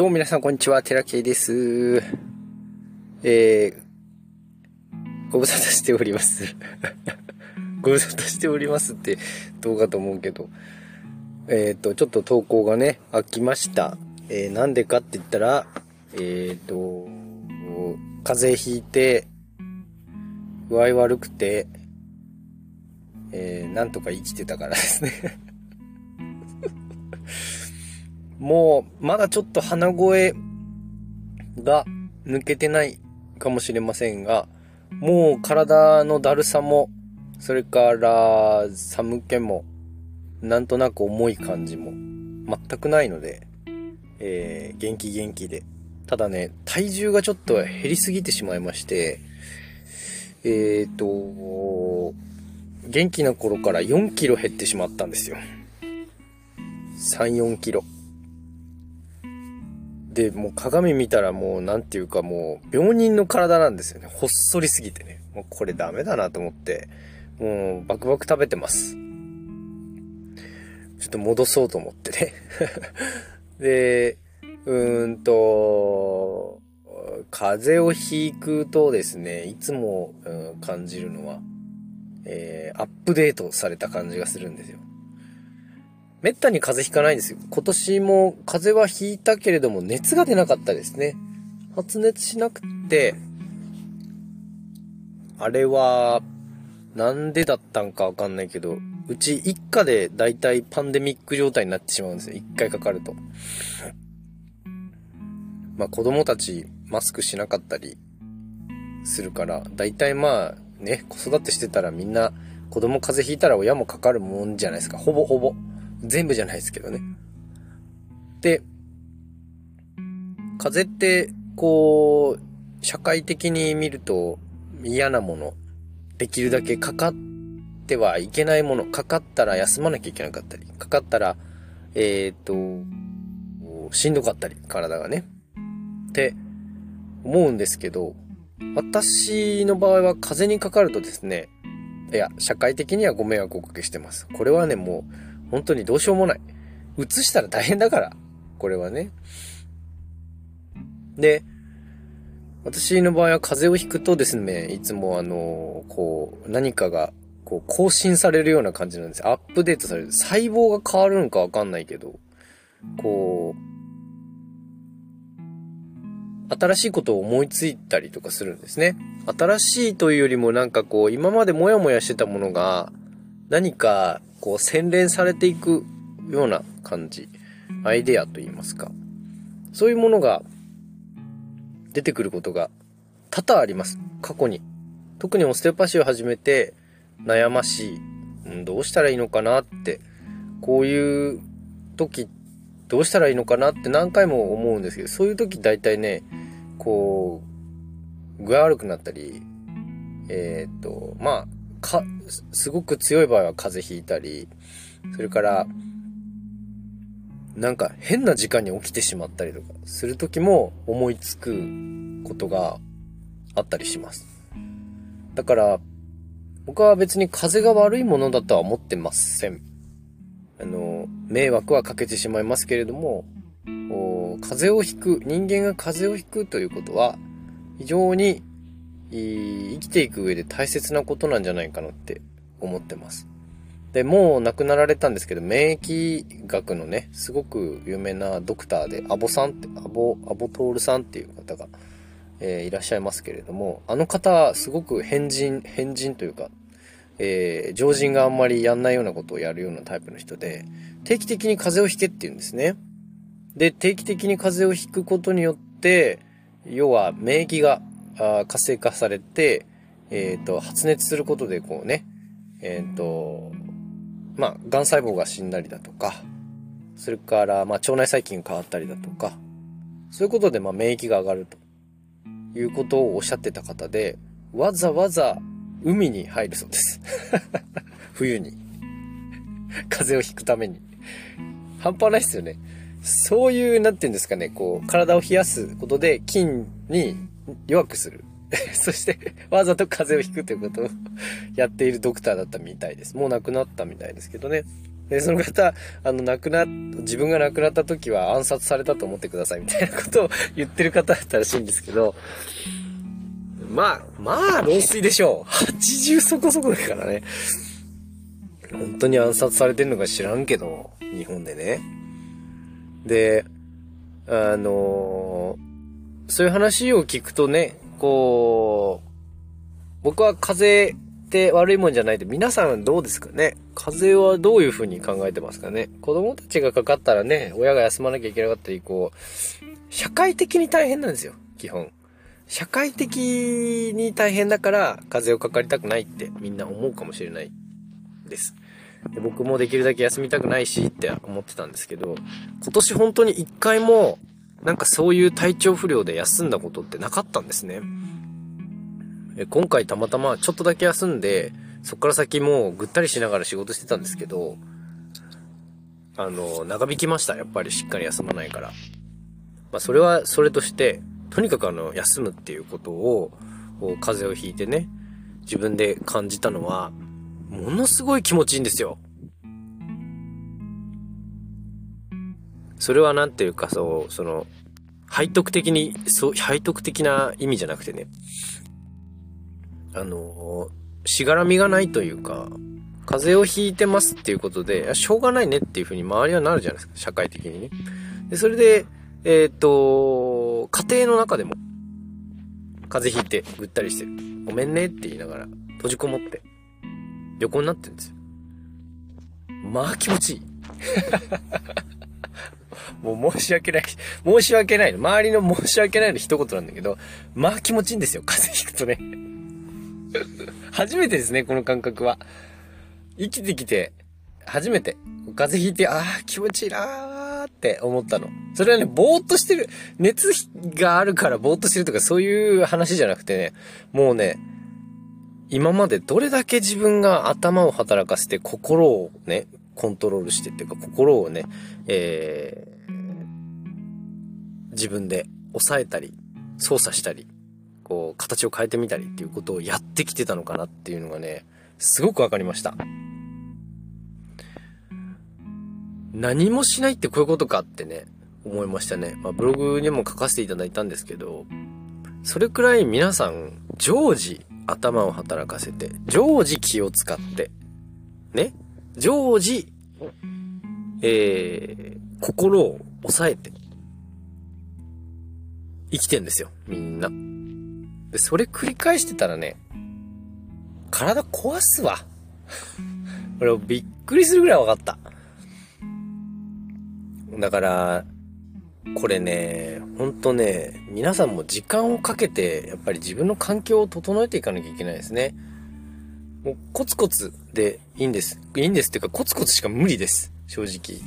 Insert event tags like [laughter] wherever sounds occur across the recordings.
どうも皆さんこんにちは、テラケイです。えー、ご無沙汰しております。[laughs] ご無沙汰しておりますってどうかと思うけど、えっ、ー、と、ちょっと投稿がね、飽きました。えー、なんでかって言ったら、えっ、ー、と、風邪ひいて、具合悪くて、えー、なんとか生きてたからですねもう、まだちょっと鼻声が抜けてないかもしれませんが、もう体のだるさも、それから寒気も、なんとなく重い感じも全くないので、えー、元気元気で。ただね、体重がちょっと減りすぎてしまいまして、えっ、ー、と、元気な頃から4キロ減ってしまったんですよ。3、4キロ。で、もう鏡見たらもうなんていうかもう病人の体なんですよね。ほっそりすぎてね。もうこれダメだなと思って、もうバクバク食べてます。ちょっと戻そうと思ってね。[laughs] で、うーんと、風邪をひくとですね、いつも、うん、感じるのは、えー、アップデートされた感じがするんですよ。めったに風邪ひかないんですよ。今年も風邪はひいたけれども熱が出なかったですね。発熱しなくて、あれは、なんでだったんかわかんないけど、うち一家でだいたいパンデミック状態になってしまうんですよ。一回かかると。まあ子供たちマスクしなかったりするから、だいたいまあね、子育てしてたらみんな子供風邪ひいたら親もかかるもんじゃないですか。ほぼほぼ。全部じゃないですけどね。で、風邪って、こう、社会的に見ると嫌なもの、できるだけかかってはいけないもの、かかったら休まなきゃいけなかったり、かかったら、えっ、ー、と、しんどかったり、体がね。って思うんですけど、私の場合は風邪にかかるとですね、いや、社会的にはご迷惑をおかけしてます。これはね、もう、本当にどうしようもない。移したら大変だから。これはね。で、私の場合は風邪をひくとですね、いつもあの、こう、何かが、こう、更新されるような感じなんです。アップデートされる。細胞が変わるのかわかんないけど、こう、新しいことを思いついたりとかするんですね。新しいというよりもなんかこう、今までモヤモヤしてたものが、何かこう洗練されていくような感じ。アイデアと言いますか。そういうものが出てくることが多々あります。過去に。特にオステオパシーを始めて悩ましい。どうしたらいいのかなって。こういう時どうしたらいいのかなって何回も思うんですけど、そういう時大体ね、こう、具合悪くなったり、えー、っと、まあ、か、すごく強い場合は風邪ひいたり、それから、なんか変な時間に起きてしまったりとかする時も思いつくことがあったりします。だから、僕は別に風が悪いものだとは思ってません。あの、迷惑はかけてしまいますけれども、風邪をひく、人間が風邪をひくということは、非常に生きていく上で大切なことなんじゃないかなって思ってます。で、もう亡くなられたんですけど、免疫学のね、すごく有名なドクターで、アボさんって、アボ、アボトールさんっていう方が、えー、いらっしゃいますけれども、あの方、すごく変人、変人というか、えー、常人があんまりやんないようなことをやるようなタイプの人で、定期的に風邪をひけって言うんですね。で、定期的に風邪をひくことによって、要は免疫があ活性化されて、えっ、ー、と、発熱することでこうね、えっ、ー、と、まあ、癌細胞が死んだりだとか、それから、まあ、腸内細菌が変わったりだとか、そういうことで、まあ、免疫が上がるということをおっしゃってた方で、わざわざ海に入るそうです。[laughs] 冬に。風邪をひくために。半端ないっすよね。そういう、なんて言うんですかね、こう、体を冷やすことで菌に弱くする。[laughs] そして、わざと風邪をひくということを [laughs] やっているドクターだったみたいです。もう亡くなったみたいですけどね。で、その方、あの、亡くな、自分が亡くなった時は暗殺されたと思ってくださいみたいなことを言ってる方だったらしいんですけど、まあ、まあ、老衰でしょう。80そこそこだからね。本当に暗殺されてるのか知らんけど、日本でね。で、あのー、そういう話を聞くとね、こう、僕は風邪って悪いもんじゃないって皆さんどうですかね？風邪はどういう風に考えてますかね？子供たちがかかったらね、親が休まなきゃいけなかったり、こう、社会的に大変なんですよ、基本。社会的に大変だから風邪をかかりたくないってみんな思うかもしれないです。で僕もできるだけ休みたくないしって思ってたんですけど、今年本当に一回もなんかそういう体調不良で休んだことってなかったんですね。今回たまたまちょっとだけ休んで、そっから先もうぐったりしながら仕事してたんですけど、あの、長引きました。やっぱりしっかり休まないから。まあそれはそれとして、とにかくあの、休むっていうことを、こう風邪をひいてね、自分で感じたのは、ものすごい気持ちいいんですよ。それはなんていうか、そう、その、背徳的に、そう、背徳的な意味じゃなくてね、あの、しがらみがないというか、風邪をひいてますっていうことで、しょうがないねっていうふうに周りはなるじゃないですか、社会的にね。で、それで、えっ、ー、と、家庭の中でも、風邪ひいてぐったりしてる。ごめんねって言いながら、閉じこもって、横になってるんですよ。まあ気持ちいい。もう申し訳ない。申し訳ないの。周りの申し訳ないの一言なんだけど、まあ気持ちいいんですよ。風邪ひくとね。[laughs] 初めてですね、この感覚は。生きてきて、初めて。風邪ひいて、ああ、気持ちいいなーって思ったの。それはね、ぼーっとしてる、熱があるからぼーっとしてるとかそういう話じゃなくてね、もうね、今までどれだけ自分が頭を働かせて心をね、コントロールしてっていうか心をね、えー、自分で抑えたり、操作したり、こう、形を変えてみたりっていうことをやってきてたのかなっていうのがね、すごくわかりました。何もしないってこういうことかってね、思いましたね。まあ、ブログにも書かせていただいたんですけど、それくらい皆さん、常時頭を働かせて、常時気を使って、ね常時、えー、心を抑えて、生きてんですよ、みんな。で、それ繰り返してたらね、体壊すわ。[laughs] 俺びっくりするぐらい分かった。だから、これね、ほんとね、皆さんも時間をかけて、やっぱり自分の環境を整えていかなきゃいけないですね。もうコツコツでいいんです。いいんですっていうかコツコツしか無理です。正直。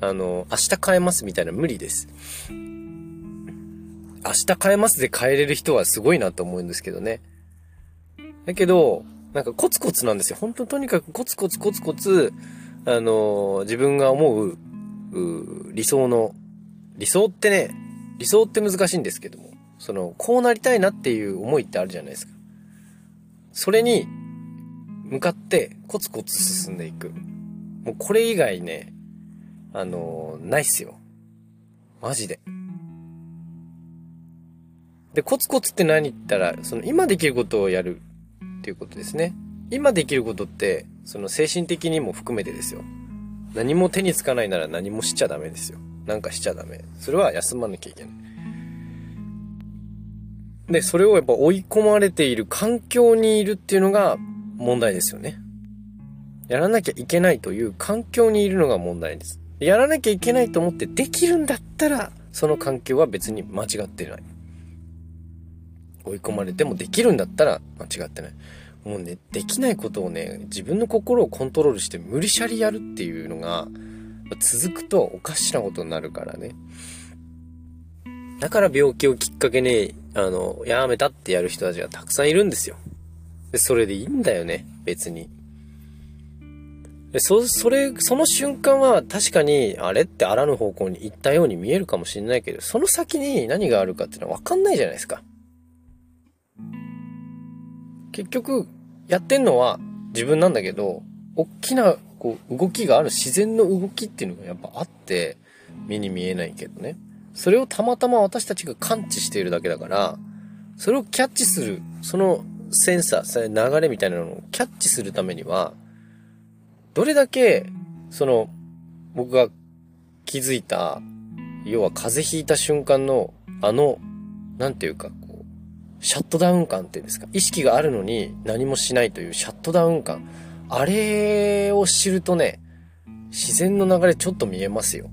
あの、明日変えますみたいな無理です。明日変えますで変えれる人はすごいなと思うんですけどね。だけど、なんかコツコツなんですよ。本当とにかくコツコツコツコツ、あの自分が思う、う理想の、理想ってね、理想って難しいんですけども、その、こうなりたいなっていう思いってあるじゃないですか。それに、向かってコツコツ進んでいく。もうこれ以外ね、あのー、ないっすよ。マジで。で、コツコツって何言ったら、その今できることをやるっていうことですね。今できることって、その精神的にも含めてですよ。何も手につかないなら何もしちゃダメですよ。なんかしちゃダメ。それは休まなきゃいけない。で、それをやっぱ追い込まれている環境にいるっていうのが問題ですよね。やらなきゃいけないという環境にいるのが問題です。やらなきゃいけないと思ってできるんだったら、その環境は別に間違ってない。追い込まれてもできるんだったら間違ってない。もうね、できないことをね、自分の心をコントロールして無理しゃりやるっていうのが、続くとおかしなことになるからね。だから病気をきっかけに、あの、やめたってやる人たちがたくさんいるんですよ。で、それでいいんだよね、別に。で、そ、それ、その瞬間は確かに、あれってあらぬ方向に行ったように見えるかもしれないけど、その先に何があるかっていうのはわかんないじゃないですか。結局、やってんのは自分なんだけど、大きな、こう、動きがある自然の動きっていうのがやっぱあって、目に見えないけどね。それをたまたま私たちが感知しているだけだから、それをキャッチする、そのセンサー、流れみたいなのをキャッチするためには、どれだけ、その、僕が気づいた、要は風邪ひいた瞬間の、あの、なんていうか、こう、シャットダウン感っていうんですか、意識があるのに何もしないというシャットダウン感。あれを知るとね、自然の流れちょっと見えますよ。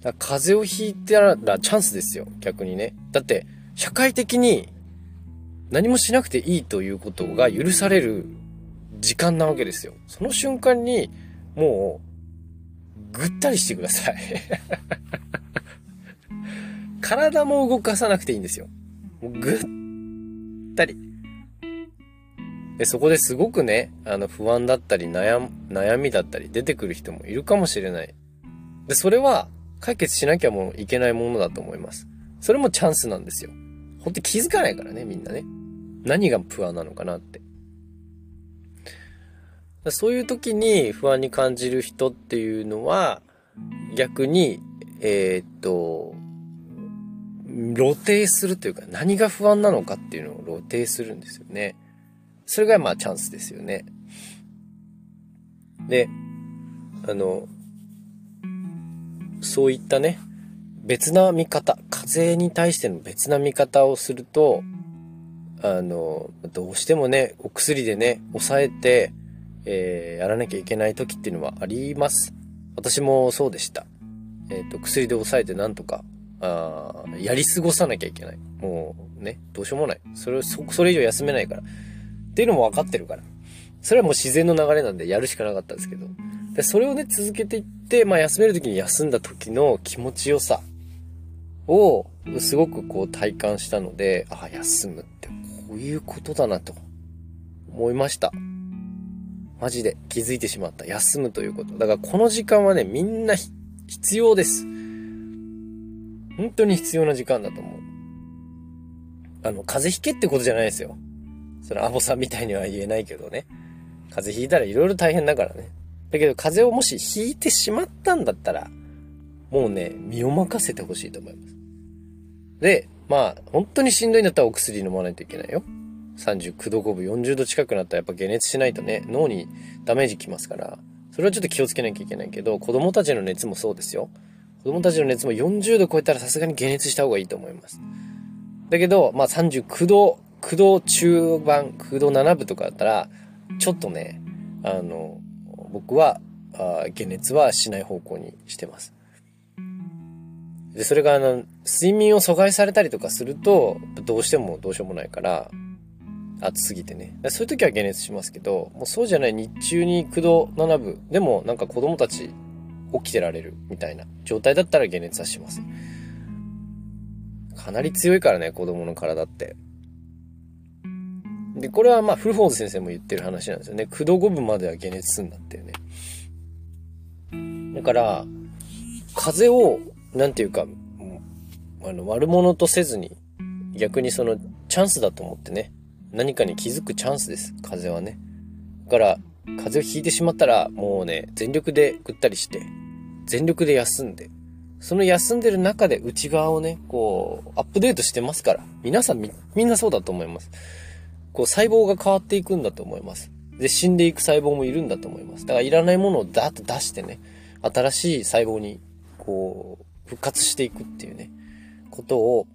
だ風邪をひいたらチャンスですよ、逆にね。だって、社会的に何もしなくていいということが許される時間なわけですよ。その瞬間に、もう、ぐったりしてください [laughs] 体も動かさなくていいんですよ。もうぐったり。で、そこですごくね、あの、不安だったり、悩、悩みだったり出てくる人もいるかもしれない。で、それは解決しなきゃもういけないものだと思います。それもチャンスなんですよ。ほんと気づかないからね、みんなね。何が不安なのかなって。そういう時に不安に感じる人っていうのは、逆に、えー、っと、露呈するというか、何が不安なのかっていうのを露呈するんですよね。それがまあチャンスですよね。で、あの、そういったね、別な見方、風に対しての別な見方をすると、あの、どうしてもね、お薬でね、抑えて、えー、やらなきゃいけない時っていうのはあります。私もそうでした。えっ、ー、と、薬で抑えてなんとか、あやり過ごさなきゃいけない。もうね、どうしようもない。それ、そ、それ以上休めないから。っていうのも分かってるから。それはもう自然の流れなんでやるしかなかったんですけど。で、それをね、続けていって、まあ休める時に休んだ時の気持ちよさを、すごくこう体感したので、あ、休むってこういうことだなと思いました。マジで気づいてしまった。休むということ。だからこの時間はね、みんな必要です。本当に必要な時間だと思う。あの、風邪ひけってことじゃないですよ。そのアボさんみたいには言えないけどね。風邪ひいたら色々大変だからね。だけど風邪をもしひいてしまったんだったら、もうね、身を任せてほしいと思います。で、まあ、本当にしんどいんだったらお薬飲まないといけないよ。39度5分、40度近くなったらやっぱ解熱しないとね、脳にダメージきますから、それはちょっと気をつけなきゃいけないけど、子供たちの熱もそうですよ。子供たちの熱も40度超えたらさすがに解熱した方がいいと思います。だけど、まあ39度、9度中盤、9度7分とかだったら、ちょっとね、あの、僕は、あ解熱はしない方向にしてます。で、それがあの、睡眠を阻害されたりとかすると、どうしてもどうしようもないから、暑すぎてね。そういう時は解熱しますけど、もうそうじゃない日中に9度7分、でもなんか子供たち起きてられるみたいな状態だったら解熱はします。かなり強いからね、子供の体って。で、これはまあ、フルフォーズ先生も言ってる話なんですよね。9度5分までは解熱するんだってね。だから、風邪を、なんていうか、あの、悪者とせずに、逆にその、チャンスだと思ってね、何かに気づくチャンスです、風はね。だから、風邪をひいてしまったら、もうね、全力でぐったりして、全力で休んで、その休んでる中で内側をね、こう、アップデートしてますから。皆さんみ、みんなそうだと思います。こう細胞が変わっていくんだと思います。で、死んでいく細胞もいるんだと思います。だからいらないものをダーッと出してね、新しい細胞に、こう、復活していくっていうね、ことを、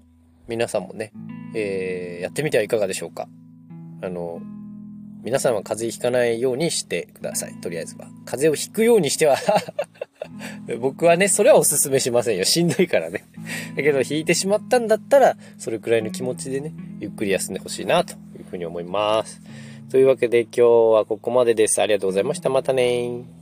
皆さんもね、えー、やってみてはいかがでしょうか。あの、皆さんは風邪ひかないようにしてください。とりあえずは。風邪をひくようにしては [laughs] 僕はね、それはお勧めしませんよ。しんどいからね。だけど、引いてしまったんだったら、それくらいの気持ちでね、ゆっくり休んでほしいな、というふうに思います。というわけで今日はここまでです。ありがとうございました。またね